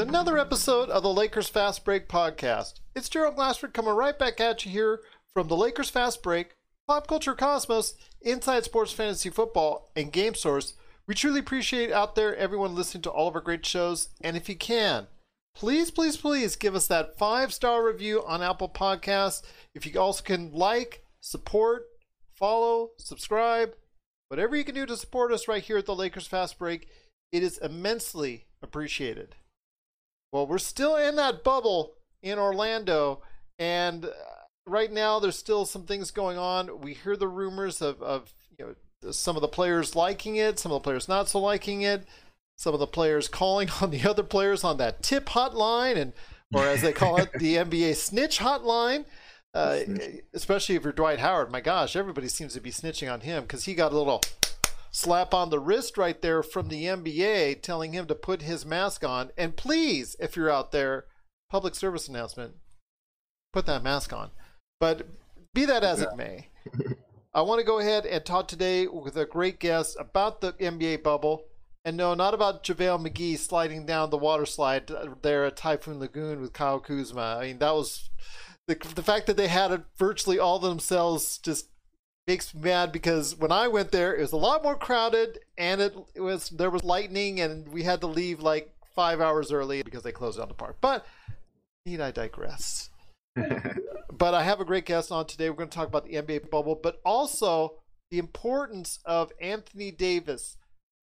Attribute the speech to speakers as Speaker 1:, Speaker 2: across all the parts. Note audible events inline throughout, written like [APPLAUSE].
Speaker 1: With another episode of the Lakers Fast Break podcast. It's Gerald Glassford coming right back at you here from the Lakers Fast Break, Pop Culture Cosmos, Inside Sports Fantasy Football, and Game Source. We truly appreciate out there everyone listening to all of our great shows, and if you can, please, please, please give us that five star review on Apple Podcasts. If you also can like, support, follow, subscribe, whatever you can do to support us right here at the Lakers Fast Break, it is immensely appreciated. Well, we're still in that bubble in Orlando, and uh, right now there's still some things going on. We hear the rumors of, of you know some of the players liking it, some of the players not so liking it, some of the players calling [LAUGHS] on the other players on that tip hotline, and or as they call it, [LAUGHS] the NBA snitch hotline. Uh, especially if you're Dwight Howard, my gosh, everybody seems to be snitching on him because he got a little slap on the wrist right there from the NBA telling him to put his mask on. And please, if you're out there, public service announcement, put that mask on. But be that as it may, [LAUGHS] I want to go ahead and talk today with a great guest about the NBA bubble. And no, not about JaVale McGee sliding down the water slide there at Typhoon Lagoon with Kyle Kuzma. I mean, that was the, the fact that they had it virtually all themselves just makes me mad because when I went there, it was a lot more crowded and it, it was there was lightning and we had to leave like five hours early because they closed down the park. But need I digress? [LAUGHS] but I have a great guest on today. We're going to talk about the NBA bubble, but also the importance of Anthony Davis.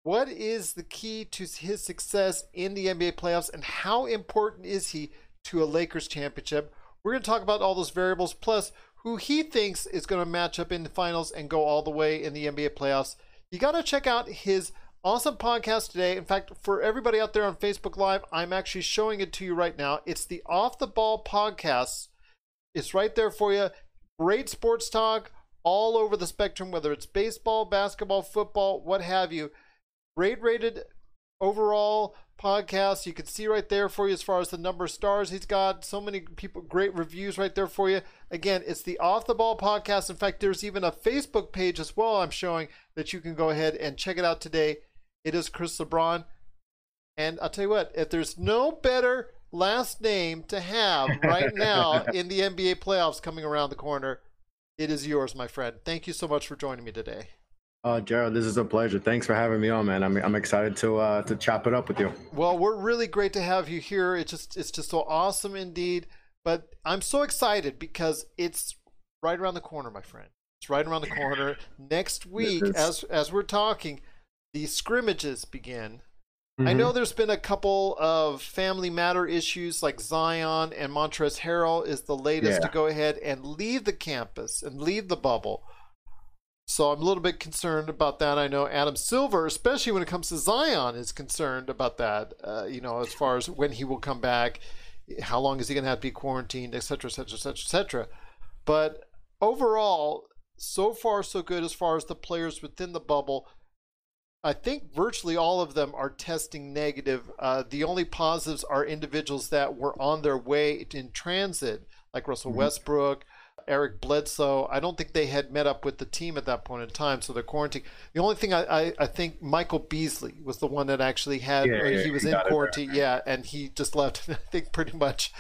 Speaker 1: What is the key to his success in the NBA playoffs, and how important is he to a Lakers championship? We're going to talk about all those variables, plus who he thinks is going to match up in the finals and go all the way in the NBA playoffs. You got to check out his awesome podcast today. In fact, for everybody out there on Facebook Live, I'm actually showing it to you right now. It's the Off the Ball podcast. It's right there for you. Great sports talk all over the spectrum, whether it's baseball, basketball, football, what have you. Great rated overall podcast. You can see right there for you as far as the number of stars he's got. So many people, great reviews right there for you. Again, it's the Off the Ball podcast. In fact, there's even a Facebook page as well. I'm showing that you can go ahead and check it out today. It is Chris LeBron. And I'll tell you what, if there's no better last name to have right now [LAUGHS] in the NBA playoffs coming around the corner, it is yours, my friend. Thank you so much for joining me today.
Speaker 2: Uh, Gerald, this is a pleasure. Thanks for having me on, man. I'm, I'm excited to uh, to chop it up with you.
Speaker 1: Well, we're really great to have you here. It's just it's just so awesome indeed. But I'm so excited because it's right around the corner, my friend. It's right around the corner. Next [LAUGHS] week,
Speaker 2: is.
Speaker 1: as as we're talking, the scrimmages begin. I
Speaker 2: Mhm.
Speaker 1: know there's been a couple of family matter issues like Zion and Montrezl Harrell is the latest to go ahead and leave the campus and leave the bubble. So I'm a little bit concerned about that. I know Adam Silver, especially when it comes to Zion, is concerned about that. Uh, you know, as far as when he will come back, how long is he going to have to be quarantined, et cetera, et cetera, et cetera, et cetera. But overall, so far so good as far as the players within the bubble. I think virtually all of them are testing negative. Uh, the only positives are individuals that were on their way in transit, like Russell Westbrook, Eric Bledsoe. I don't think they had met up with the team at that point in time, so they're quarantined. The only thing I, I, I think Michael Beasley was the one that actually had,
Speaker 2: Yeah, yeah,
Speaker 1: he was
Speaker 2: he
Speaker 1: in quarantine, yeah, and he just left. [LAUGHS] I think pretty much,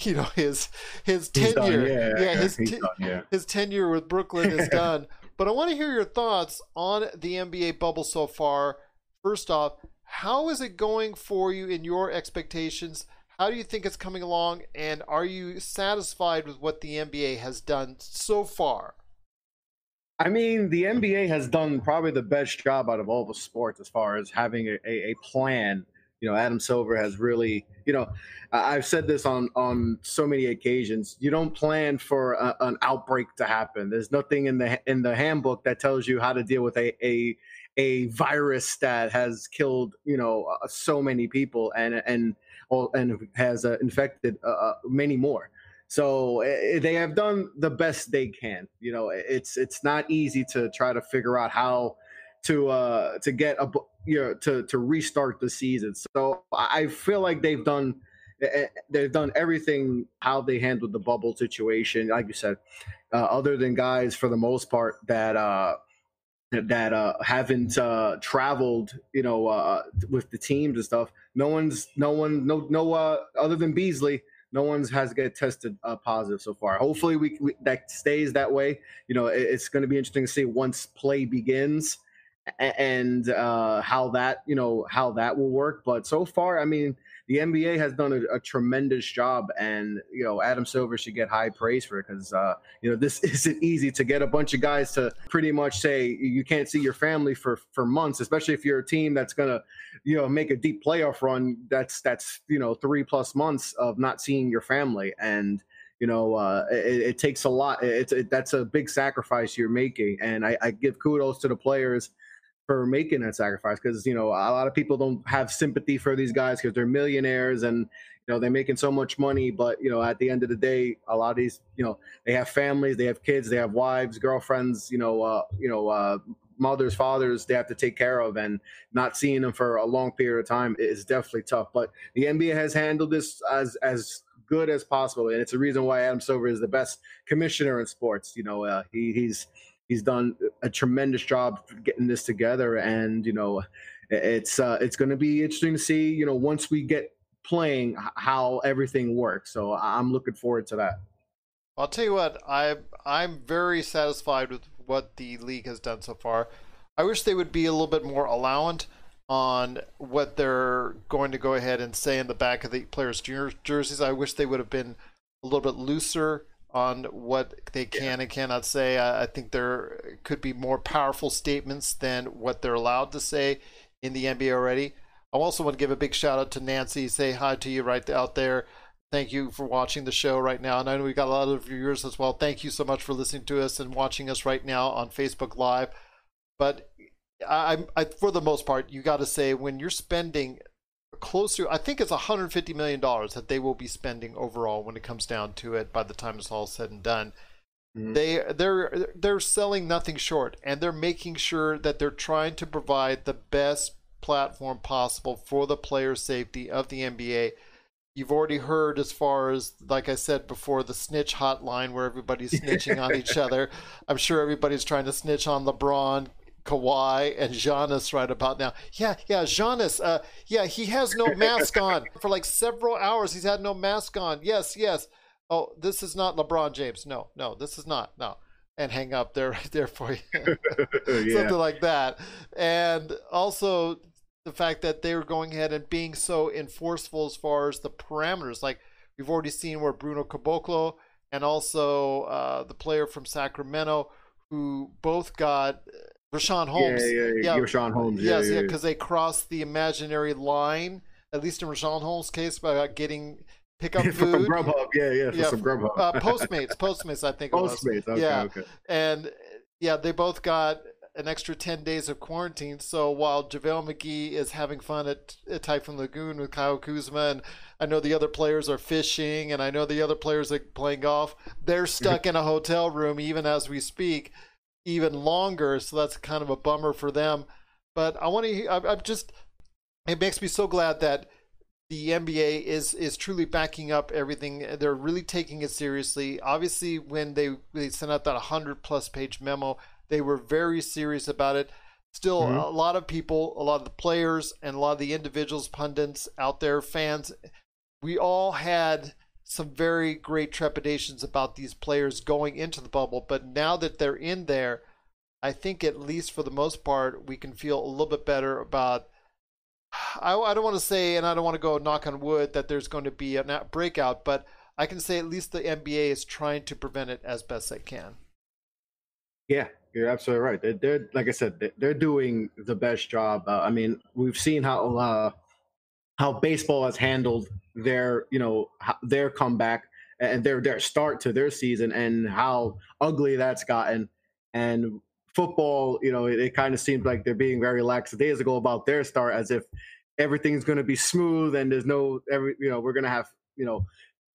Speaker 1: you know, his his
Speaker 2: He's done,
Speaker 1: tenure,
Speaker 2: yeah,
Speaker 1: yeah, his te-
Speaker 2: done, yeah.
Speaker 1: his tenure with Brooklyn is [LAUGHS] done. But I want to hear your thoughts on the NBA bubble so far. First off, how is it going for you in your expectations? How do you think it's coming along, and are you satisfied with what the NBA has done so far?
Speaker 2: I mean, the NBA has done probably the best job out of all the sports as far as having a, a, a plan. You know, Adam Silver has really, you know, I've said this on on so many occasions. You don't plan for a, an outbreak to happen. There's nothing in the in the handbook that tells you how to deal with a a a virus that has killed, you know, uh, so many people and and and has uh, infected uh, uh many more. So uh, they have done the best they can. You know, it's it's not easy to try to figure out how to uh to get a you know to to restart the season. So I feel like they've done they've done everything how they handled the bubble situation. Like you said, uh, other than guys for the most part that uh that uh haven't uh traveled you know uh with the teams and stuff no one's no one no no uh other than beasley no one's has get tested uh, positive so far. Hopefully, we, we that stays that way. You know, it, it's going to be interesting to see once play begins and uh, how that you know how that will work. But so far, I mean, the NBA has done a, a, tremendous job, and you know Adam Silver should get high praise for it because uh, you know this [LAUGHS] isn't easy to get a bunch of guys to pretty much say you can't see your family for for months, especially if you're a team that's gonna you know make a deep playoff run. That's that's you know three plus months of not seeing your family and you know, uh, it, it, takes a lot. It's it, that's a big sacrifice you're making, and I, I, give kudos to the players for making that sacrifice because you know a lot of people don't have sympathy for these guys because they're millionaires and you know they're making so much money but you know at the end of the day a lot of these you know they have families they have kids they have wives girlfriends you know uh, you know uh, mothers fathers they have to take care of and not seeing them for a long period of time is definitely tough but the nba has handled this as as good as possible and it's a reason why adam silver is the best commissioner in sports you know uh, he, he's he's done a tremendous job getting this together and you know it's uh, it's going to be interesting to see you know once we get playing how everything works. So i'm looking forward to that.
Speaker 1: I'll tell you what i i'm very satisfied with what the league has done so far. I wish they would be a little bit more allowant on what they're going to go ahead and say in the back of the players jerseys. I wish they would have been a little bit looser on what they can yeah. and cannot say. I, I, think there could be more powerful statements than what they're allowed to say in the NBA already. I also want to give a big shout out to Nancy. Say hi to you right out there. Thank you for watching the show right now. And I know we've got a lot of viewers as well. Thank you so much for listening to us and watching us right now on Facebook Live. But I, I for the most part, you got to say when you're spending close to I think it's 150 million dollars that they will be spending overall when it comes down to it by the time it's all said and done. Mm-hmm. They they're they're selling nothing short and they're making sure that they're trying to provide the best platform possible for the player safety of the NBA. You've already heard as far as like I said before the snitch hotline where everybody's [LAUGHS] snitching on each other. I'm sure everybody's trying to snitch on LeBron, Kawhi and Giannis right about now. Yeah, yeah, Giannis. Uh, yeah, he has no mask [LAUGHS] on for like several hours. He's had no mask on. Yes, yes. Oh, this is not LeBron James. No, no, this is not. No, and hang up there, [LAUGHS] right there for you. [LAUGHS] yeah. Something like that. And also the fact that they were going ahead and being so enforceful as far as the parameters. Like we've already seen where Bruno Caboclo and also uh, the player from Sacramento who both got Richaun Holmes.
Speaker 2: Yeah, yeah, yeah. yeah. Richaun Holmes.
Speaker 1: Yes,
Speaker 2: yeah,
Speaker 1: because
Speaker 2: yeah,
Speaker 1: they crossed the imaginary line, at least in Richaun Holmes' case, by getting pickup [LAUGHS] food.
Speaker 2: from Grubhub, yeah, yeah, for yeah, some Grubhub.
Speaker 1: uh, Postmates, Postmates, I think
Speaker 2: Postmates, okay,
Speaker 1: yeah.
Speaker 2: okay.
Speaker 1: And yeah, they both got an extra 10 days of quarantine. So while JaVale McGee is having fun at, at Typhoon Lagoon with Kyle Kuzma, and I know the other players are fishing, and I know the other players are playing golf, they're stuck [LAUGHS] in a hotel room even as we speak even longer. So that's kind of a bummer for them. But I want to. I'm just. It makes me so glad that the NBA is is truly backing up everything. They're really taking it seriously. Obviously, when they they sent out that 100 plus page memo, they were very serious about it. Still, mm-hmm. a lot of people, a lot of the players, and a lot of the individuals, pundits out there, fans, we all had some very great trepidations about these players going into the bubble. But now that they're in there, I think at least for the most part, we can feel a little bit better about I, I don't want to say, and I don't want to go knock on wood that there's going to be a breakout, but I can say at least the NBA is trying to prevent it as best they can.
Speaker 2: Yeah, you're absolutely right. They're, they're like I said, they're doing the best job. Uh, I mean, we've seen how uh, how baseball has handled their you know their comeback and their their start to their season and how ugly that's gotten. And football, you know, it, it kind of seems like they're being very lax days ago about their start, as if everything's going to be smooth and there's no every you know we're going to have you know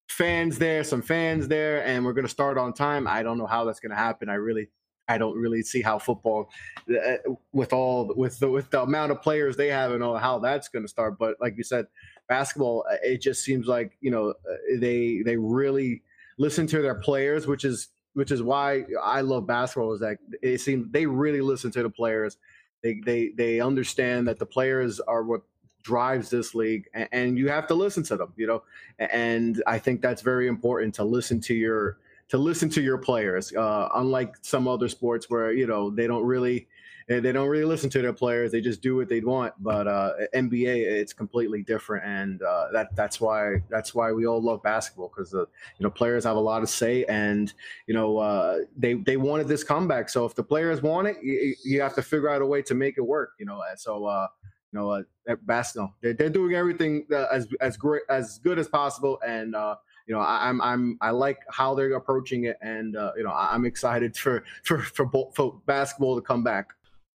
Speaker 2: fans there, some fans there, and we're going to start on time. I don't know how that's going to happen. I really I don't really see how football, uh, with all with the with the amount of players they have and all how that's going to start. But like you said, basketball, uh, it just seems like you know uh, they they really listen to their players, which is which is why I love basketball. Is that it seems they really listen to the players. They they they understand that the players are what drives this league and, and you have to listen to them you know and i think that's very important to listen to your to listen to your players. Uh, unlike some other sports where you know they don't really they don't really listen to their players; they just do what they want. But uh, NBA, it's completely different, and uh, that that's why that's why we all love basketball because the you know players have a lot to say, and you know uh, they they wanted this comeback. So if the players want it, you, you have to figure out a way to make it work. You know, so uh, you know, uh, basketball they're, they're doing everything uh, as as great as good as possible, and uh, you know, I, am I'm I like how they're approaching it, and uh, you know, I'm excited [LAUGHS] for for for, for basketball to come back.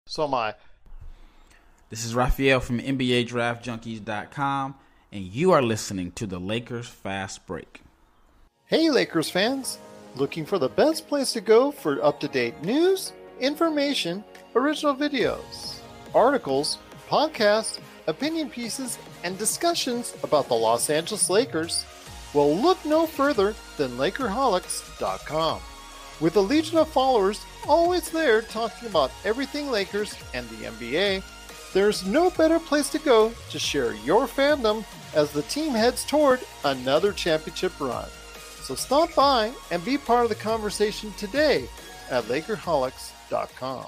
Speaker 1: So am I.
Speaker 3: This is Raphael from NBA NBADraftJunkies.com, and you are listening to the Lakers Fast Break.
Speaker 1: Hey, Lakers fans! Looking for the best place to go for up to date news, information, original videos, articles, podcasts, opinion pieces, and discussions about the Los Angeles Lakers? Well, look no further than Lakerholics.com. With a legion of followers always there talking about everything Lakers and the NBA, there's no better place to go to share your fandom as the team heads toward another championship run. So stop by and be part of the conversation today at Lakerholics.com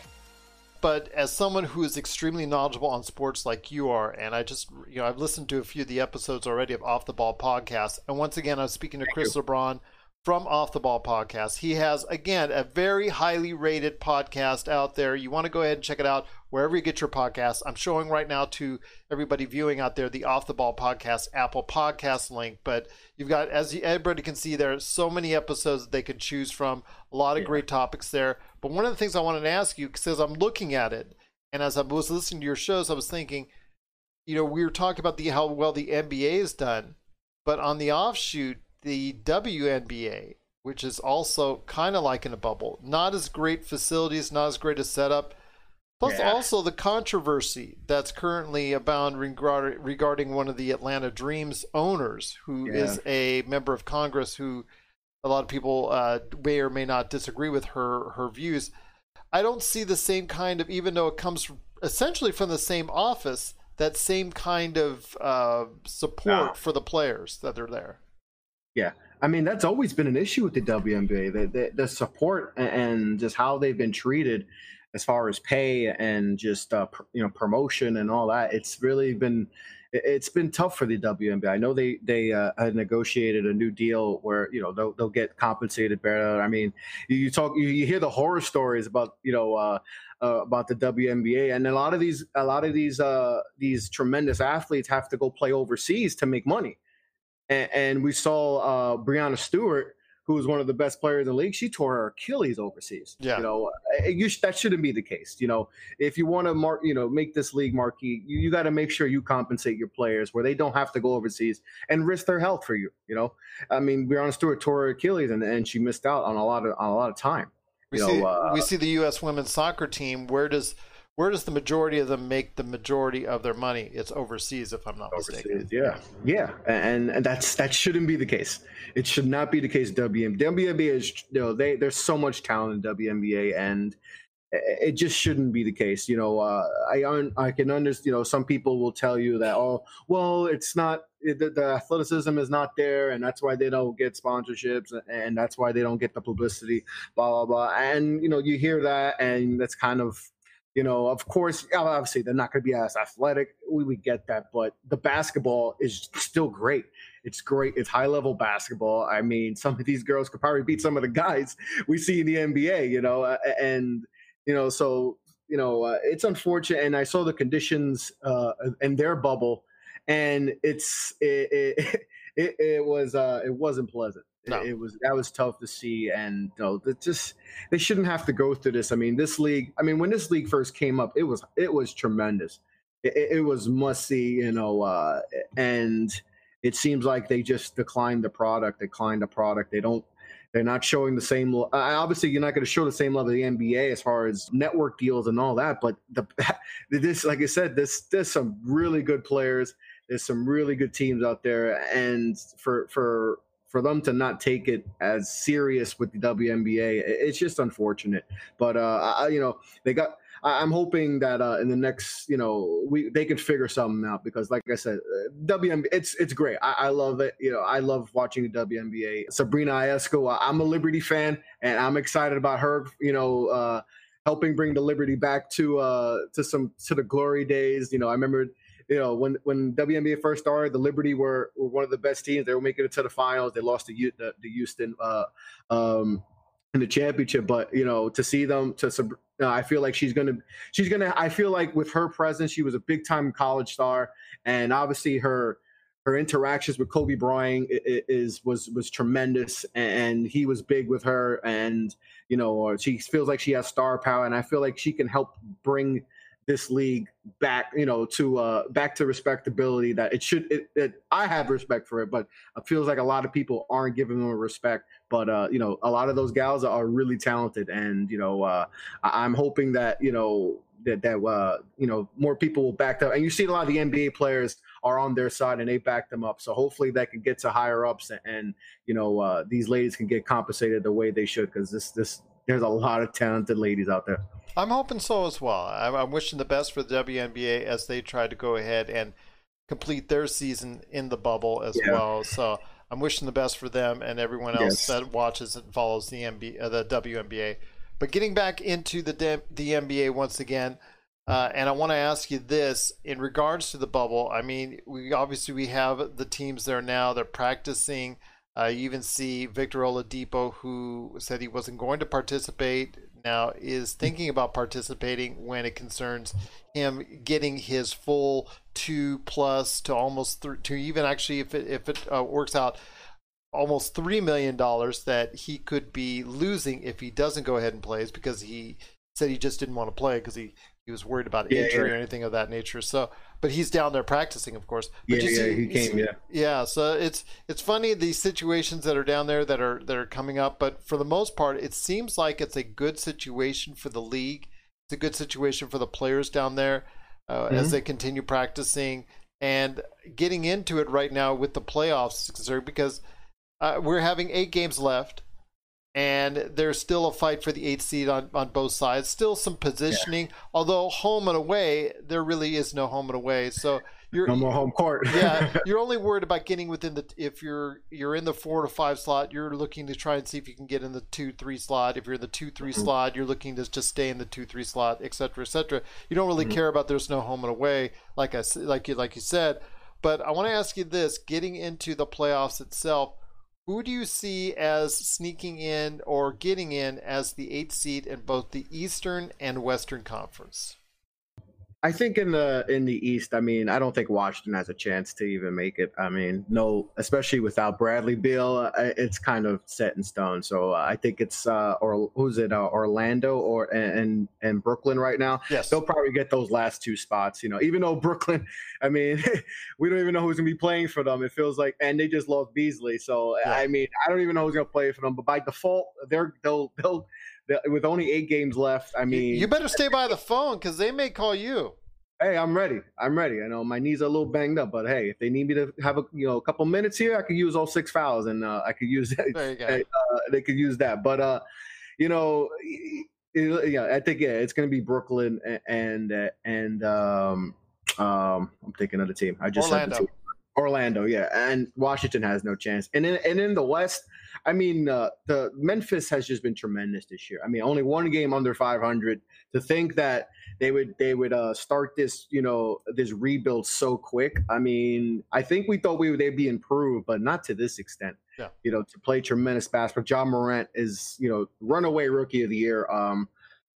Speaker 1: but as someone who is extremely knowledgeable on sports like you are, and I just, you know, I've listened to a few of the episodes already of Off the Ball podcast, and once again, I was speaking to Chris LeBron from Off the Ball podcast. He has, again, a very highly rated podcast out there. You want to go ahead and check it out wherever you get your podcasts. I'm showing right now to everybody viewing out there the Off the Ball podcast Apple Podcast link, but you've got, as everybody can see, there are so many episodes that they can choose from. A lot of yeah. great topics there. But one of the things I wanted to ask you, because I'm looking at it, and as I was listening to your shows, I was thinking, you know, we were talking about the how well the NBA is done, but on the offshoot, the WNBA, which is also kind of like in a bubble, not as great facilities, not as great a setup. Plus, yeah. also the controversy that's currently abound regarding one of the Atlanta Dreams owners, who yeah. is a member of Congress who a lot of people uh, may or may not disagree with her her views. I don't see the same kind of, even though it comes essentially from the same office, that same kind of uh, support no. for the players that are there.
Speaker 2: Yeah, I mean that's always been an issue with the WNBA. The, the, the support and just how they've been treated, as far as pay and just uh, you know promotion and all that. It's really been it's been tough for the WNBA. I know they they uh, negotiated a new deal where you know they'll, they'll get compensated better. I mean, you talk you, you hear the horror stories about you know uh, uh, about the WNBA, and a lot of these a lot of these uh, these tremendous athletes have to go play overseas to make money. And, and we saw uh, Breanna Stewart who was one of the best players in the league, she tore her Achilles overseas. Yeah. You know, you sh- that shouldn't be the case. You know, if you want to mark, you know, make this league marquee, you, you got to make sure you compensate your players where they don't have to go overseas and risk their health for you. You know, I mean, Breanna Stewart tore her Achilles and, and she missed out on a lot of on a lot of time.
Speaker 1: We
Speaker 2: you
Speaker 1: see
Speaker 2: know,
Speaker 1: uh, we see the U.S. women's soccer team. Where does where does the majority of them make the majority of their money? It's overseas, if I'm not overseas, mistaken.
Speaker 2: Yeah, yeah, and and that's that shouldn't be the case. It should not be the case. WM WNBA is you know they there's so much talent in WNBA and it just shouldn't be the case. You know, uh, I un- I can understand. You know, some people will tell you that oh well, it's not the, the, athleticism is not there, and that's why they don't get sponsorships, and that's why they don't get the publicity. Blah blah blah. And you know, you hear that, and that's kind of You know, of course, obviously they're not going to be as athletic. We we get that, but the basketball is still great. It's great. It's high level basketball. I mean, some of these girls could probably beat some of the guys [LAUGHS] we see in the NBA. You know, and you know, so you know, uh, it's unfortunate. And I saw the conditions uh, in their bubble, and it's it it, [LAUGHS] it, it was uh, it wasn't pleasant.
Speaker 1: No.
Speaker 2: It, was that was tough to see, and you know, just they shouldn't have to go through this. I mean, this league. I mean, when this league first came up, it was it was tremendous. It, it was must see, you know, uh, and it seems like they just declined the product. Declined the product. They don't they're not showing the same. Uh, obviously, you're not going to show the same level of the NBA as far as network deals and all that. But the [LAUGHS] this, like I said, this there's some really good players. There's some really good teams out there, and for for for them to not take it as serious with the WNBA, it's just unfortunate. But uh, I, you know, they got I, am hoping that uh, in the next, you know, we they can figure something out because, like I said, uh, WNBA, it's it's great. I, I, love it. You know, I love watching the WNBA. Sabrina Ionescu, I'm a Liberty fan, and I'm excited about her. You know. Uh, helping bring the Liberty back to uh to some to the glory days. You know, I remember you know when when WNBA first started, the Liberty were, were one of the best teams. They were making it to the finals. They lost to the, the Houston uh, um, in the championship. But you know, to see them to uh, I feel like she's gonna she's gonna I feel like with her presence, she was a big time college star, and obviously her her interactions with Kobe Bryant is was was tremendous, and he was big with her, and you know she feels like she has star power, and I feel like she can help bring this league back, you know, to uh back to respectability that it should. It, it, I have respect for it, but it feels like a lot of people aren't giving them respect. But uh, you know, a lot of those gals are really talented, and you know, uh, I'm hoping that you know that that uh, you know more people will back up. And you see a lot of the NBA players are on their side and they back them up. So hopefully that can get to higher ups, and, and you know uh, these ladies can get compensated the way they should because this this there's a lot of talented ladies out there.
Speaker 1: I'm hoping so as well. I'm, I'm wishing the best for the WNBA as they try to go ahead and complete their season in the bubble as yeah. well. So I'm wishing the best for them and everyone else yes. that watches and follows the NBA, uh, the WNBA. But getting back into the the NBA once again, uh, and I want to ask you this in regards to the bubble. I mean, we obviously we have the teams there now. They're practicing. Uh, you even see Victor Oladipo, who said he wasn't going to participate, now is thinking about participating when it concerns him getting his full two plus to almost three, to even actually if it if it uh, works out almost three million dollars that he could be losing if he doesn't go ahead and plays because he said he just didn't want to play because he he was worried about yeah, injury yeah. or anything of that nature. So, but he's down there practicing, of course. But
Speaker 2: yeah,
Speaker 1: see,
Speaker 2: yeah, he came. Yeah,
Speaker 1: yeah. So it's it's funny these situations that are down there that are that are coming up. But for the most part, it seems like it's a good situation for the league. It's a good situation for the players down there uh, mm-hmm. as they continue practicing and getting into it right now with the playoffs, because uh, we're having eight games left and there's still a fight for the eighth seed on, on both sides. Still some positioning, yeah. although home and away, there really is no home and away. So you're
Speaker 2: no more home court. [LAUGHS]
Speaker 1: yeah, [LAUGHS] you're only worried about getting within the. If you're you're in the four to five slot, you're looking to try and see if you can get in the two three slot. If you're in the two 3 mm-hmm. slot, you're looking to just stay in the two three slot, etc. etc. You don't really mm-hmm. care about there's no home and away, like I like you like you said. But I want to ask you this: getting into the playoffs itself who do you see as sneaking in or getting in as the eighth seed in both the Eastern and Western Conference?
Speaker 2: I think in the in the East, I mean, I don't think Washington has a chance to even make it. I mean, no, especially without Bradley Beal, uh, it's kind of set in stone. So uh, I think it's uh, or who's it, uh, Orlando or and and Brooklyn right now.
Speaker 1: Yes,
Speaker 2: they'll probably get those last two spots. You know, even though Brooklyn, [LAUGHS] I mean, [LAUGHS] we don't even know who's gonna be playing for them. It feels like, and they just lost Beasley. So yeah. I mean, I don't even know who's gonna play for them. But by default, they're they'll they'll with only eight games left, I mean,
Speaker 1: you better stay by the phone because they may call you.
Speaker 2: Hey, I'm ready. I'm ready. I know my knees are a little banged up, but hey, if they need me to have a you know a couple minutes here, I could use all six fouls, and uh, I could use that.
Speaker 1: There you go.
Speaker 2: Uh, they could use that, but uh, you know, it, yeah, I think yeah, it's gonna be Brooklyn and and, and um, um, I'm thinking of the team. I just
Speaker 1: Orlando.
Speaker 2: Orlando, yeah, and Washington has no chance. And in and in the West, I mean, uh, the Memphis has just been tremendous this year. I mean, only one game under 500. To think that they would they would uh, start this you know this rebuild so quick. I mean, I think we thought we would they'd be improved, but not to this extent.
Speaker 1: Yeah.
Speaker 2: You know, to play tremendous basketball. Ja Morant is you know runaway rookie of the year. Um,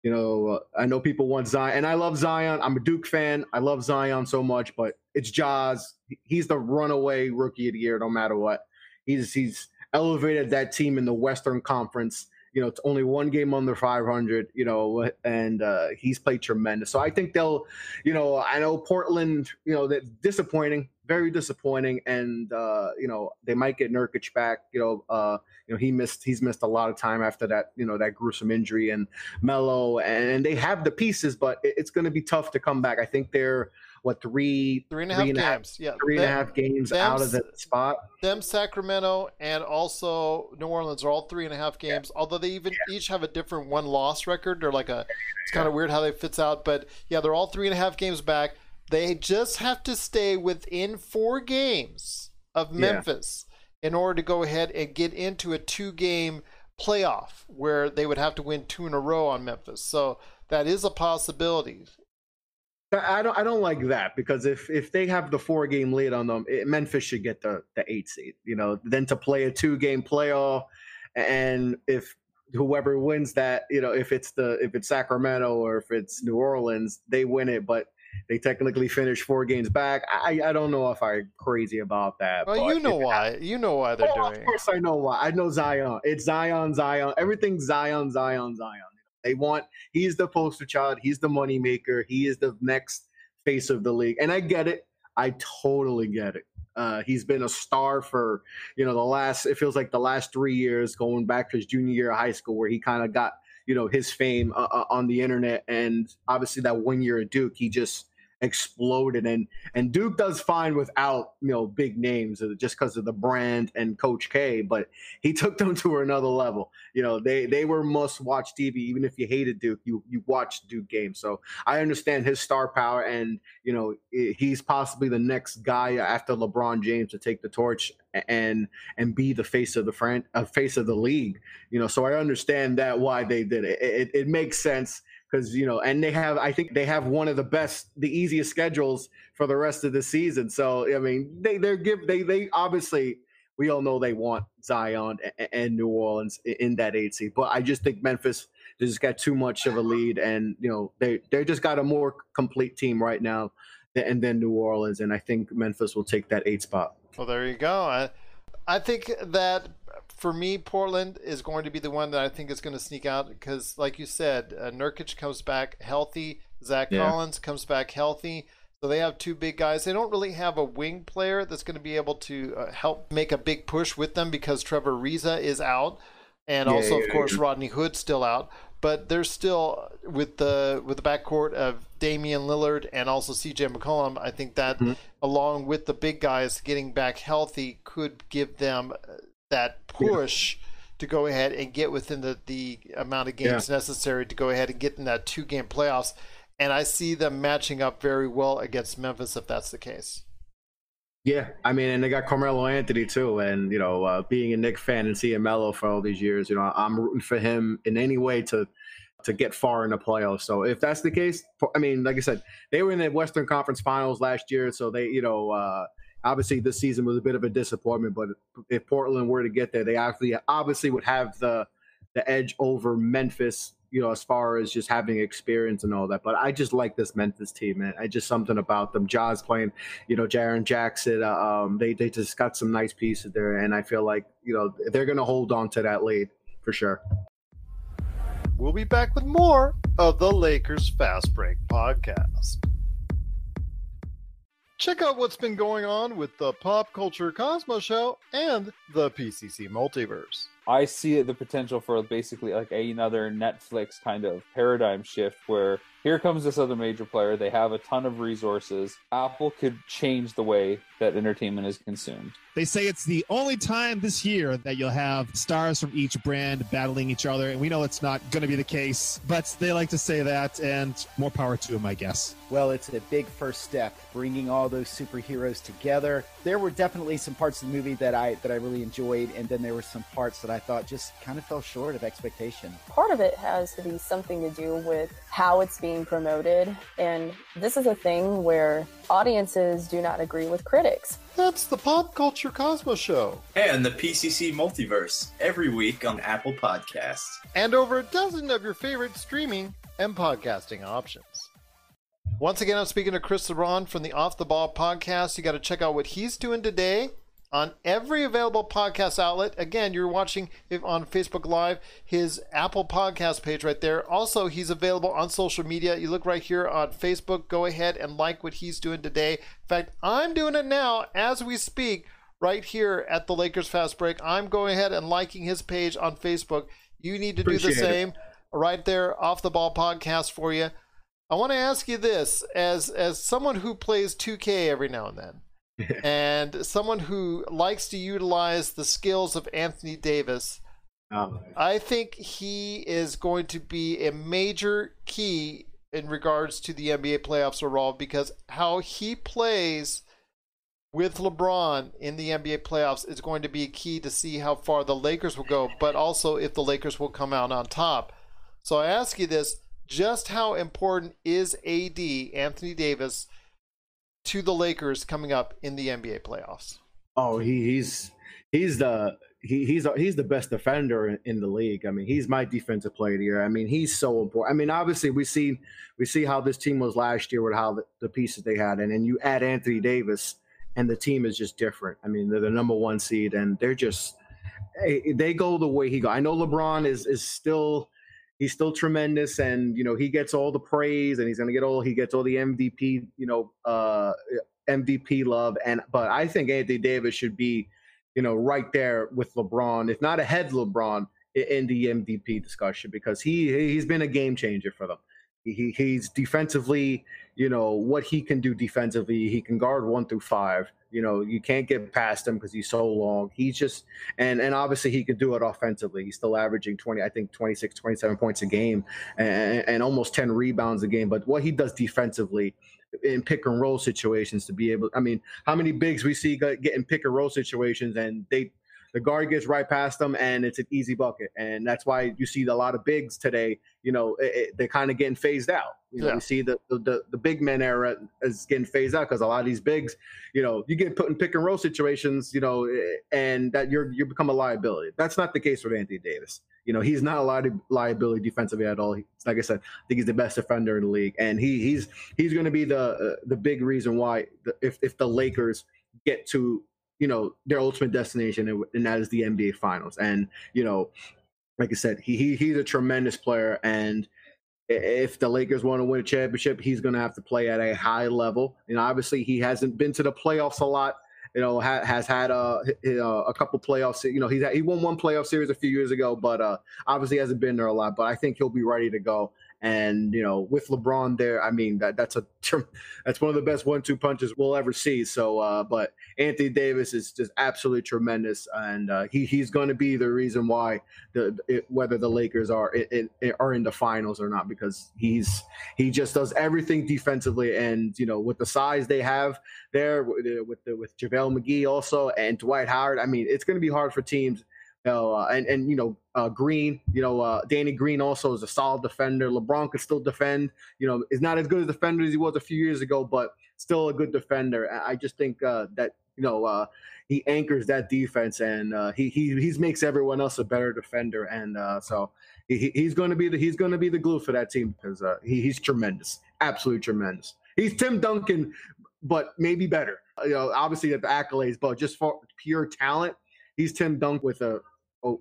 Speaker 2: you know, uh, I know people want Zion, and I love Zion. I'm a Duke fan. I love Zion so much, but it's Jaws. He's the runaway rookie of the year, no matter what. He's he's elevated that team in the Western Conference. You know, it's only one game under 500. You know, and uh, he's played tremendous. So I think they'll, you know, I know Portland. You know, that disappointing, very disappointing, and uh, you know they might get Nurkic back. You know, uh, you know he missed he's missed a lot of time after that. You know that gruesome injury and Melo, and they have the pieces, but it's going to be tough to come back. I think they're what three
Speaker 1: Three and a half games. yeah.
Speaker 2: three and a half games
Speaker 1: them
Speaker 2: out of the spot.
Speaker 1: them Sacramento and also New Orleans are all three and a half games. Although they even each have a different one loss record. They're like a it's kind of weird how they fits out, but yeah, they're all three and a half games back. They just have to stay within four games of
Speaker 2: Yeah.
Speaker 1: Memphis in order to go ahead and get into a two game playoff where they would have to win two in a row on Memphis. So that is a possibility.
Speaker 2: I don't. I don't like that because if if they have the four game lead on them, it, Memphis should get the the eight seed. You know, then to play a two game playoff, and if whoever wins that, you know, if it's the if it's Sacramento or if it's New Orleans, they win it, but they technically finish four games back. I I don't know if I'm crazy about that.
Speaker 1: Well,
Speaker 2: but
Speaker 1: you know why. You know why they're
Speaker 2: Oh,
Speaker 1: doing
Speaker 2: Of course, I know why. I know Zion. It's Zion, Zion. Everything's Zion, Zion, Zion. They want. He's the poster child. He's the moneymaker. He is the next face of the league, and I get it. I totally get it. Uh, he's been a star for you know the last. It feels like the last three years, going back to his junior year of high school, where he kind of got you know his fame uh, uh, on the internet, and obviously that one year at Duke, he just exploded and and Duke does fine without you know big names uh, just because of the brand and Coach K, but he [LAUGHS] took them to another level. You know they they were must watch TV even if you hated Duke, you you watched Duke games. So I understand his star power and you know he's possibly the next guy after LeBron James to take the torch and and be the face of the fran- uh, face of the league. You know so I understand that why they did it. It, it, it makes sense because you know, and they have, I think they have one of the best, the easiest schedules for the rest of the season. So I mean, they they're give they they obviously we all know they want Zion and, and New Orleans in that eight seed, but I just think Memphis just got too much of a lead, and you know they they just got a more complete team right now, and then New Orleans, and I think Memphis will take that eight spot.
Speaker 1: Well, there you go. I, I think that for me, Portland is going to be the one that I think is going to sneak out because, like you said, uh, Nurkic comes back healthy. Zach
Speaker 2: Yeah.
Speaker 1: Collins comes back healthy. So they have two big guys. They don't really have a wing player that's going to be able to uh, help make a big push with them because Trevor Ariza is out, and
Speaker 2: Yeah,
Speaker 1: also, of
Speaker 2: yeah,
Speaker 1: course,
Speaker 2: yeah.
Speaker 1: Rodney Hood's still out. But they're still with the with the backcourt of Damian Lillard and also C.J. McCollum. I think that
Speaker 2: Mm-hmm.
Speaker 1: along with the big guys getting back healthy could give them uh, that push to go ahead and get within the, the amount of games necessary to go ahead and get in that two game playoffs. And I see them matching up very well against Memphis if that's the case.
Speaker 2: Yeah, I mean, and they got Carmelo Anthony too, and you know, uh, being a Knick fan and seeing Melo for all these years, you know, I'm rooting for him in any way to to get far in the playoffs. So if that's the case, I mean, like I said, they were in the Western Conference Finals last year, so they, you know, uh, obviously this season was a bit of a disappointment. But if Portland were to get there, they actually obviously would have the the edge over Memphis. You know, as far as just having experience and all that, but I just like this Memphis team, man. I just something about them. Jaws playing you know, Jaren Jackson. Uh, um, they they just got some nice pieces there, and I feel like you know they're going to hold on to that lead for sure.
Speaker 1: We'll be back with more of the Lakers Fast Break podcast. Check out what's been going on with the Pop Culture Cosmos Show and the PCC Multiverse.
Speaker 4: I see the potential for basically like another Netflix kind of paradigm shift where here comes this other major player. They have a ton of resources. Apple could change the way that entertainment is consumed.
Speaker 5: They say it's the only time this year that you'll have stars from each brand battling each other, and we know it's not going to be the case, but they like to say that, and more power to them, I guess.
Speaker 6: Well, it's a big first step, bringing all those superheroes together. There were definitely some parts of the movie that I that I really enjoyed, and then there were some parts that I thought just kind of fell short of expectation.
Speaker 7: Part of it has to be something to do with how it's being promoted. And this is a thing where audiences do not agree with critics.
Speaker 1: That's the Pop Culture Cosmos Show.
Speaker 8: And the PCC Multiverse every week on Apple Podcasts.
Speaker 1: And over a dozen of your favorite streaming and podcasting options. Once again, I'm speaking to Chris LeBron from the Off the Ball podcast. You got to check out what he's doing today on every available podcast outlet. Again, you're watching on Facebook Live, his Apple Podcast page right there. Also, he's available on social media. You look right here on Facebook. Go ahead and like what he's doing today. In fact, I'm doing it now as we speak, right here at the Lakers Fast Break. I'm going ahead and liking his page on Facebook. You need to Appreciate do the same. It. Right there, off the ball podcast for you. I want to ask you this as as someone who plays 2K every now and then [LAUGHS] and someone who likes to utilize the skills of Anthony Davis. Oh. I think he is going to be a major key in regards to the NBA playoffs overall because how he plays with LeBron in the NBA playoffs is going to be key to see how far the Lakers will go, but also if the Lakers will come out on top. So I ask you this just how important is AD, Anthony Davis, to the Lakers coming up in the NBA playoffs?
Speaker 2: Oh, he, he's he's the he, he's he's the best defender in, the league. I mean, he's my defensive player of the year. I mean, he's so important. I mean, obviously we see we see how this team was last year with how the, the pieces they had, and then you add Anthony Davis, and the team is just different. I mean, they're the number one seed, and they're just they go the way he go. I know LeBron is is still he's still tremendous and you know he gets all the praise and he's going to get all he gets all the MVP you know uh MVP love and but I think Anthony Davis should be you know right there with LeBron if not ahead LeBron in the MVP discussion because he he's been a game changer for them. He, he's defensively, you know, what he can do defensively. He can guard one through five. You know, you can't get past him because he's so long. He's just, and and obviously he can do it offensively. He's still averaging 20, I think 26, 27 points a game and, and almost 10 rebounds a game. But what he does defensively in pick and roll situations to be able, I mean, how many bigs we see getting pick and roll situations and they, the guard gets right past them and it's an easy bucket. And that's why you see a lot of bigs today, you know, it, it, they're kind of getting phased out. You know, yeah. you see the, the, the big men era is getting phased out because a lot of these bigs, you know, you get put in pick and roll situations, you know, and that you're you become a liability. That's not the case with Anthony Davis. You know, he's not a li- liability defensively at all. He, like I said, I think he's the best defender in the league, and he he's he's going to be the uh, the big reason why the, if if the Lakers get to you know their ultimate destination, and that is the NBA Finals. And you know, like I said, he, he he's a tremendous player, and if the Lakers want to win a championship, he's going to have to play at a high level. And obviously, he hasn't been to the playoffs a lot. You know, ha- has had a a couple playoffs. You know, he's had, he won one playoff series a few years ago, but uh, obviously hasn't been there a lot. But I think he'll be ready to go. And you know, with LeBron there, I mean that that's a [LAUGHS] that's one of the best one-two punches we'll ever see. So, uh, but Anthony Davis is just absolutely tremendous, and uh, he he's going to be the reason why the it, whether the Lakers are it, it, are in the finals or not because he's he just does everything defensively, and you know with the size they have there with with, the, with JaVale McGee also and Dwight Howard, I mean it's going to be hard for teams you know, uh, and and you know uh, Green, you know uh, Danny Green also is a solid defender. LeBron could still defend. You know, is not as good a defender as he was a few years ago, but still a good defender. I just think uh, that you know uh, he anchors that defense, and uh, he he he makes everyone else a better defender, and so he, he's going to be the he's going to be the glue for that team because he, he's tremendous, absolutely tremendous. He's Tim Duncan, but maybe better. You know, obviously at the accolades, but just for pure talent he's Tim Dunk with a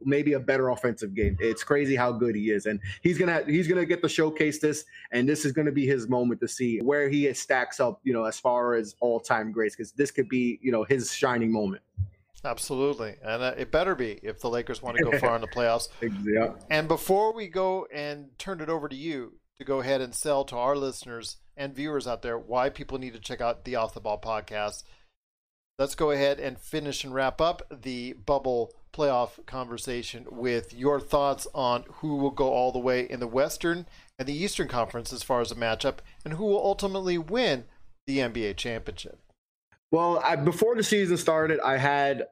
Speaker 2: maybe a better offensive game. It's crazy how good he is, and he's gonna he's gonna get to showcase this, and this is gonna be his moment to see where he stacks up, you know, as far as all time greats, because this could be you know his shining moment.
Speaker 1: Absolutely, and uh, it better be if the Lakers want to go far in the [LAUGHS] playoffs.
Speaker 2: yeah.
Speaker 1: And before we go and turn it over to you to go ahead and sell to our listeners and viewers out there why people need to check out the Off the Ball podcast let's go ahead and finish and wrap up the bubble playoff conversation with your thoughts on who will go all the way in the Western and the Eastern Conference as far as a matchup and who will ultimately win the NBA championship.
Speaker 2: Well, I, before the season started, I had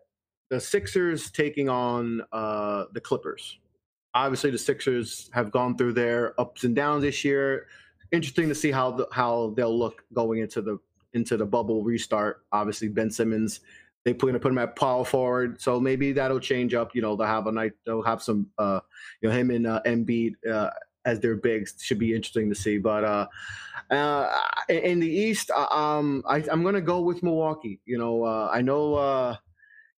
Speaker 2: the Sixers taking on uh, the Clippers. Obviously, the Sixers have gone through their ups and downs this year. Interesting to see how the, how they'll look going into the into the bubble restart. Obviously, Ben Simmons they put gonna put him at power forward, so maybe that'll change up. You know, they'll have a night. They'll have some. Uh, you know, him and uh, Embiid uh, as their bigs should be interesting to see. But uh, uh, in the East, uh, um, I, am gonna go with Milwaukee. You know, uh, I know. Uh,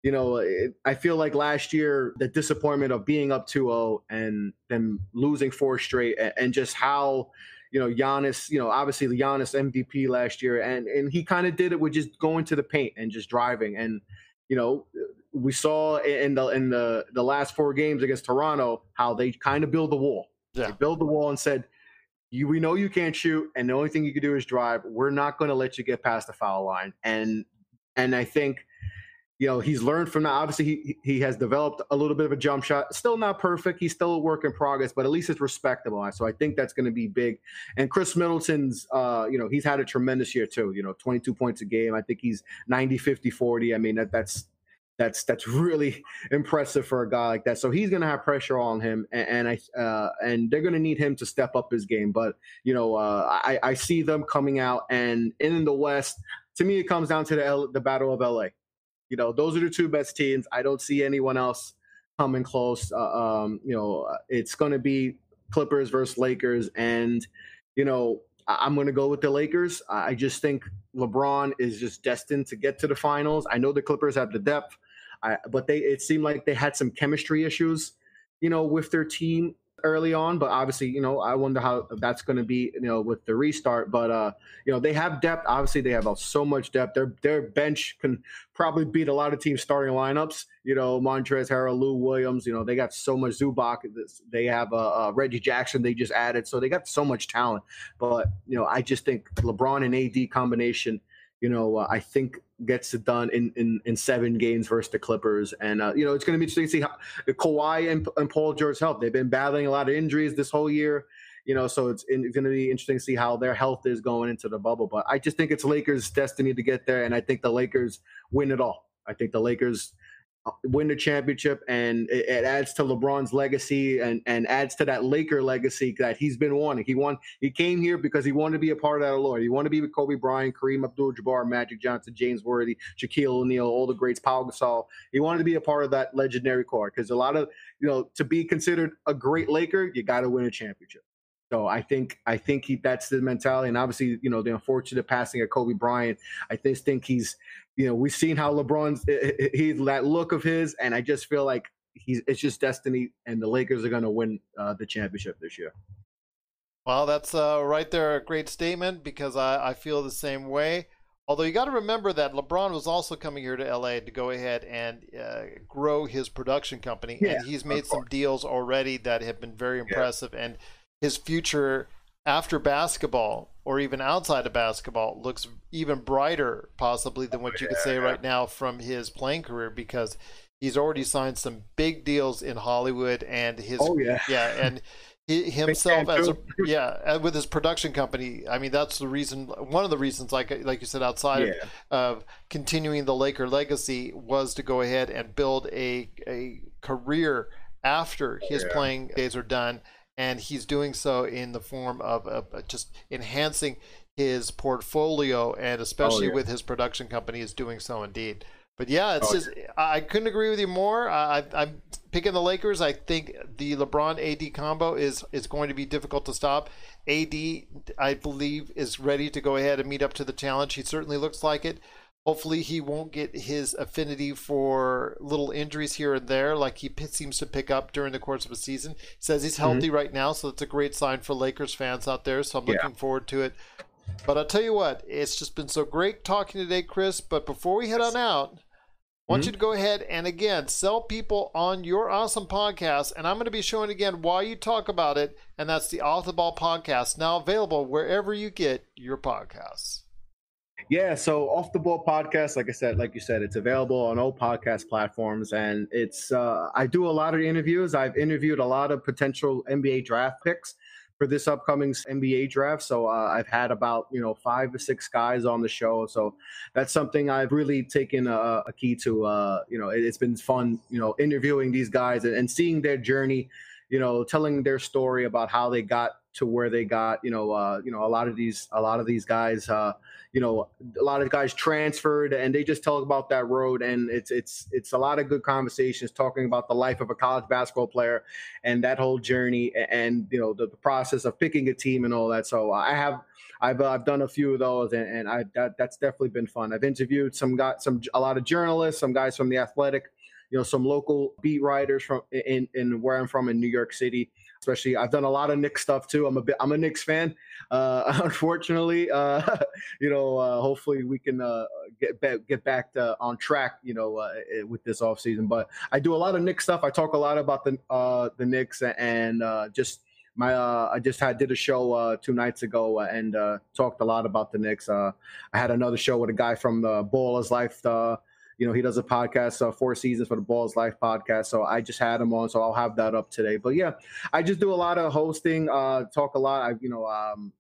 Speaker 2: you know, it, I feel like last year the disappointment of being up 2-0 and then losing four straight, and, and just how you know, Giannis, you know, obviously the Giannis MVP last year, and and he kind of did it with just going to the paint and just driving. And you know, we saw in the in the the last four games against Toronto how they kind of build the wall.
Speaker 1: Yeah.
Speaker 2: They build the wall and said, "You, we know you can't shoot, and the only thing you can do is drive. We're not going to let you get past the foul line." And and I think you know he's learned from that. Obviously he he has developed a little bit of a jump shot. Still not perfect. He's still a work in progress but at least it's respectable. So i think that's going to be big. And Khris Middleton's uh you know he's had a tremendous year too you know 22 points a game. I think he's 90 50 40 i mean that that's that's that's really [LAUGHS] impressive for a guy like that. So he's going to have pressure on him, and, and I uh, and they're going to need him to step up his game. But you know, uh, I, I see them coming out, and in the West, to me, it comes down to the L, the Battle of LA. You know, those are the two best teams. I don't see anyone else coming close. Uh, um, you know, it's going to be Clippers versus Lakers, and you know, I- I'm going to go with the Lakers. I just think LeBron is just destined to get to the finals. I know the Clippers have the depth, I, but they it seemed like they had some chemistry issues, you know, with their team early on, but obviously, you know, I wonder how that's going to be, you know, with the restart. But uh, you know, they have depth. Obviously, they have uh, so much depth. Their their bench can probably beat a lot of teams' starting lineups. You know, Montrezl Harrell, Lou Williams. You know, they got so much Zubac. They have uh, uh, Reggie Jackson. They just added, so they got so much talent. But you know, I just think LeBron and AD combination. You know, uh, I think gets it done in, in, in seven games versus the Clippers. And, uh, you know, it's going to be interesting to see how Kawhi and, and Paul George health. They've been battling a lot of injuries this whole year, you know, so it's, it's going to be interesting to see how their health is going into the bubble. But I just think it's Lakers' destiny to get there. And I think the Lakers win it all. I think the Lakers Uh, win the championship and it, it, adds to LeBron's legacy and, and adds to that Laker legacy that he's been wanting. He won he came here because he wanted to be a part of that allure. He wanted to be with Kobe Bryant, Kareem Abdul Jabbar, Magic Johnson, James Worthy, Shaquille O'Neal, all the greats, Paul Gasol. He wanted to be a part of that legendary core because a lot of you know, to be considered a great Laker, you gotta win a championship. So I think I think he that's the mentality, and obviously you know the unfortunate passing of Kobe Bryant. I just think he's you know we've seen how LeBron's he that look of his, and I just feel like he's it's just destiny, and the Lakers are going to win uh, the championship this year.
Speaker 1: Well, that's uh, right there a great statement because I, I feel the same way. Although you got to remember that LeBron was also coming here to LA to go ahead and uh, grow his production company,
Speaker 2: Yeah,
Speaker 1: and he's made some deals already that have been very impressive. And his future after basketball or even outside of basketball looks even brighter, possibly than what you could say right now from his playing career because he's already signed some big deals in Hollywood and his
Speaker 2: Oh, yeah.
Speaker 1: yeah and he, [LAUGHS] himself as a [LAUGHS] yeah uh, with his production company. I mean that's the reason one of the reasons like like you said outside
Speaker 2: Yeah.
Speaker 1: of, of continuing the Laker legacy was to go ahead and build a a career after his
Speaker 2: Yeah.
Speaker 1: playing days are done and he's doing so in the form of, of uh, just enhancing his portfolio and especially
Speaker 2: Oh, yeah.
Speaker 1: with his production company is doing so indeed. But yeah it's
Speaker 2: Oh,
Speaker 1: just I I couldn't agree with you more. I, I- i'm picking the lakers. I think the lebron ad combo is is going to be difficult to stop. Ad i believe is ready to go ahead and meet up to the challenge. He certainly looks like it Hopefully, he won't get his affinity for little injuries here and there, like he p- seems to pick up during the course of a season. He says he's mm-hmm. healthy right now, so that's a great sign for Lakers fans out there. So I'm
Speaker 2: Yeah.
Speaker 1: looking forward to it. But I'll tell you what, it's just been so great talking today, Chris. But before we head on out, I want mm-hmm. you to go ahead and again sell people on your awesome podcast. And I'm going to be showing again why you talk about it. And that's the Off the Ball podcast, now available wherever you get your podcasts.
Speaker 2: Yeah, so off the ball podcast, like I said, like you said, it's available on all podcast platforms, and it's uh, I do a lot of interviews. I've interviewed a lot of potential NBA draft picks, for this upcoming NBA draft. So uh, I've had about you know five or six guys on the show. So that's something I've really taken a, a key to. Uh, you know, it, has been fun. You know, interviewing these guys and, and seeing their journey. You know, telling their story about how they got to where they got. You know, uh, you know, a lot of these, a lot of these guys, uh, you know, a lot of guys transferred, and they just talk about that road, and it's it's it's a lot of good conversations talking about the life of a college basketball player and that whole journey, and you know, the, the process of picking a team and all that. So I have. I've uh, I've done a few of those, and, and I that, that's definitely been fun. I've interviewed some got some a lot of journalists, some guys from the Athletic, you know, some local beat writers from in in where I'm from in New York City, especially I've done a lot of Knicks stuff too. I'm a bit I'm a Knicks fan. Uh, [LAUGHS] unfortunately, uh, [LAUGHS] you know, uh, hopefully we can uh, get back get back to, on track, you know, uh, eh, with this off season. But I do a lot of Knicks stuff. I talk a lot about the uh, the Knicks and just my uh, I just had did a show uh, two nights ago and uh, talked a lot about the Knicks. I had another show with a guy from the Ballers Life you know, he does a podcast, uh, Four Seasons for the Balls Life podcast. So I just had him on, so I'll have that up today. But yeah, I just do a lot of hosting, uh, talk a lot. I, you know, um,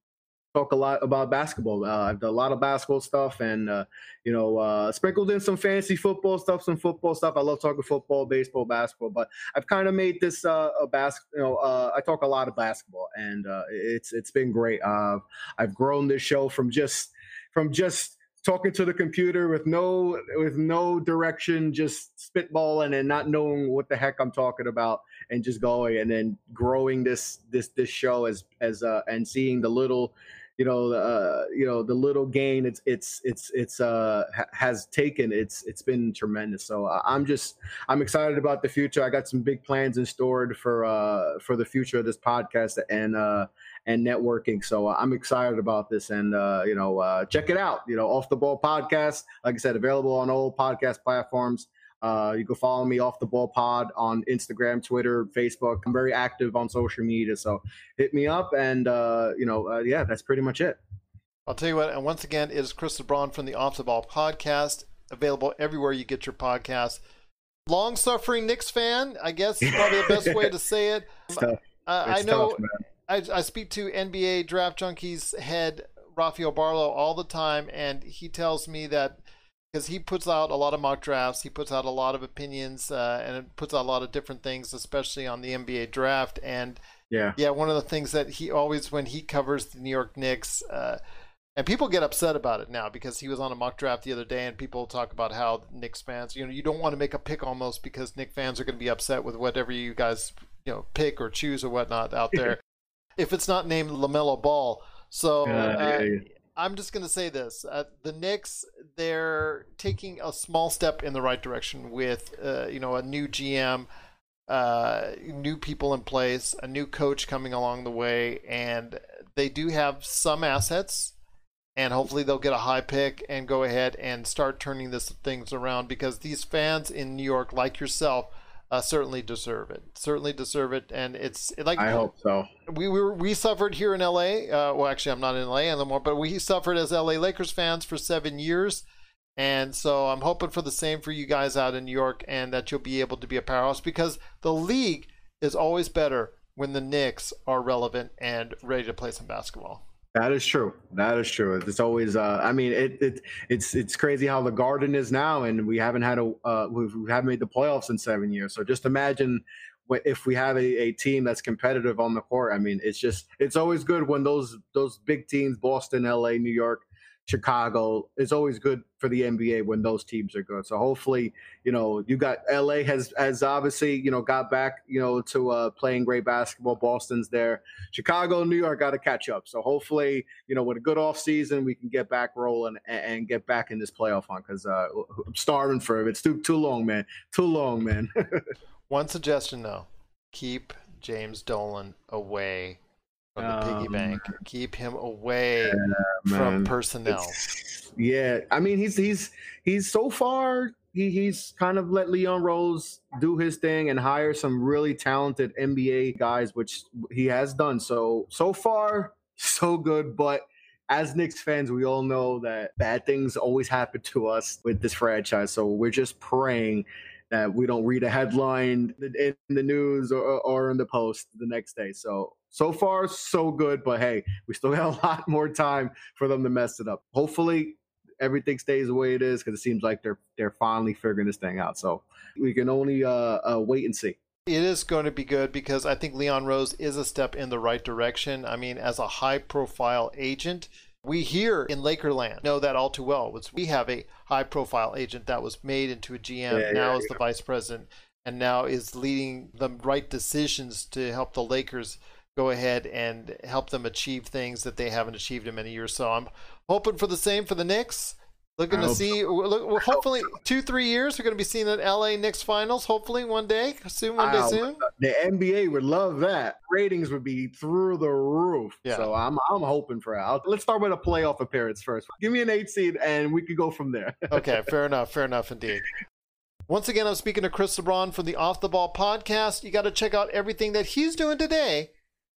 Speaker 2: talk a lot about basketball. Uh, I've done a lot of basketball stuff, and uh, you know, uh, sprinkled in some fantasy football stuff, some football stuff. I love talking football, baseball, basketball. But I've kind of made this uh, a bas- You know, uh, I talk a lot of basketball, and uh, it's it's been great. I've grown this show from just from just talking to the computer with no with no direction, just spitballing and not knowing what the heck I'm talking about, and just going and then growing this this this show as as uh, and seeing the little you know uh, you know the little gain it's it's it's it's uh has taken. It's it's been tremendous. So uh, i'm just i'm excited about the future. I got some big plans in store for uh for the future of this podcast and uh and networking. So uh, I'm excited about this, and uh, you know, uh, check it out. You know, off the ball podcast, like I said, available on all podcast platforms. Uh, you can follow me off the ball pod on Instagram, Twitter, Facebook. I'm very active on social media, so hit me up, and uh, you know, uh, yeah, that's pretty much it.
Speaker 1: I'll tell you what, and once again, it is Chris LeBron from the Off the Ball podcast, available everywhere you get your podcast. Long suffering Knicks fan, I guess is probably the best way to say it. [LAUGHS] I know. Tough, I, I speak to NBA Draft Junkies head Rafael Barlowe all the time, and he tells me that because he puts out a lot of mock drafts, he puts out a lot of opinions, uh, and it puts out a lot of different things, especially on the NBA draft. And
Speaker 2: yeah,
Speaker 1: yeah, one of the things that he always when he covers the New York Knicks. Uh, and people get upset about it now because he was on a mock draft the other day, and people talk about how Knicks fans, you know, you don't want to make a pick almost because Knicks fans are going to be upset with whatever you guys, you know, pick or choose or whatnot out [LAUGHS] there if it's not named LaMelo Ball. So uh. I'm just going to say this: uh, the Knicks they're taking a small step in the right direction with uh, you know a new GM, uh, new people in place, a new coach coming along the way, and they do have some assets. And hopefully they'll get a high pick and go ahead and start turning this things around because these fans in New York, like yourself, uh, certainly deserve it. Certainly deserve it, and it's like
Speaker 2: I hope so.
Speaker 1: We were we suffered here in L.A. Uh, well, actually, I'm not in L.A. anymore, but we suffered as L.A. Lakers fans for seven years, and so I'm hoping for the same for you guys out in New York, and that you'll be able to be a powerhouse because the league is always better when the Knicks are relevant and ready to play some basketball.
Speaker 2: That is true. That is true. It's always. Uh, I mean, it, it it's it's crazy how the Garden is now, and we haven't had a uh, we've, we haven't made the playoffs in seven years. So just imagine if we have a, a team that's competitive on the court. I mean, it's just it's always good when those those big teams, Boston, L.A., New York, Chicago. It's always good for the NBA when those teams are good. So hopefully, you know, you got LA has has obviously, you know, got back, you know, to uh, playing great basketball. Boston's there. Chicago, New York got to catch up. So hopefully, you know, with a good off season, we can get back rolling and, and get back in this playoff hunt because uh, I'm starving for it. It's too too long, man. Too long, man. [LAUGHS]
Speaker 1: One suggestion though, keep James Dolan away from the piggy um, bank. Keep him away yeah, from personnel.
Speaker 2: It's, yeah, I mean he's he's he's so far he, he's kind of let Leon Rose do his thing and hire some really talented NBA guys, which he has done. So so far [LAUGHS] so good, but as Knicks fans, we all know that bad things always happen to us with this franchise. So we're just praying that we don't read a headline in the news or, or in the post the next day. So so far so good, but hey, we still [LAUGHS] got a lot more time for them to mess it up. Hopefully everything stays the way it is because it seems like they're they're finally figuring this thing out. So we can only uh, uh, wait and see.
Speaker 1: It is going to be good because I think Leon Rose is a step in the right direction. I mean, as a high profile agent, we here in Lakerland know that all too well. We have a high profile agent that was made into a GM, yeah, now yeah, is yeah. the vice president, and now is leading the right decisions to help the Lakers go ahead and help them achieve things that they haven't achieved in many years. So I'm hoping for the same for the Knicks. Looking to see, so. look, hopefully, two, three years, we're going to be seeing the LA Knicks finals. Hopefully, one day, soon, one day soon.
Speaker 2: The NBA would love that. Ratings would be through the roof. Yeah. So I'm, I'm hoping for that. Let's start with a playoff appearance first. Give me an eight seed, and we could go from there. [LAUGHS]
Speaker 1: okay, fair enough. Fair enough, indeed. Once again, I'm speaking to Chris LeBron from the Off the Ball podcast. You got to check out everything that he's doing today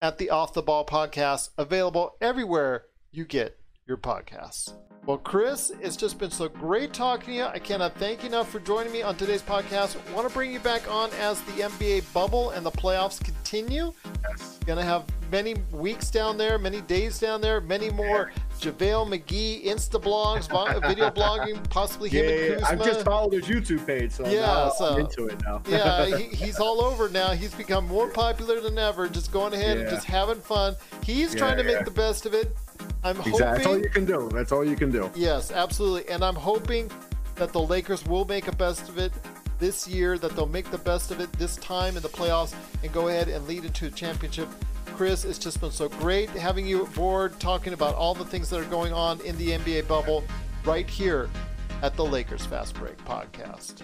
Speaker 1: at the Off the Ball podcast, available everywhere you get your podcasts. Well, Chris, it's just been so great talking to you. I cannot thank you enough for joining me on today's podcast. I want to bring you back on as the NBA bubble and the playoffs continue. Yes. Gonna have many weeks down there, many days down there, many more JaVale McGee Insta blogs, video [LAUGHS] blogging, possibly him and Kuzma.
Speaker 2: I've just followed his YouTube page, so yeah, so, I'm into it now.
Speaker 1: yeah, he, [LAUGHS] he's all over now. He's become more popular than ever. Just going ahead yeah. and just having fun. He's yeah, trying to make the best of it. I'm
Speaker 2: exactly. hoping. That's all you can do. That's all you can do.
Speaker 1: Yes, absolutely. And I'm hoping that the Lakers will make a best of it this year, that they'll make the best of it this time in the playoffs and go ahead and lead into a championship. Chris, it's just been so great having you aboard, talking about all the things that are going on in the NBA bubble right here at the Lakers Fast Break podcast.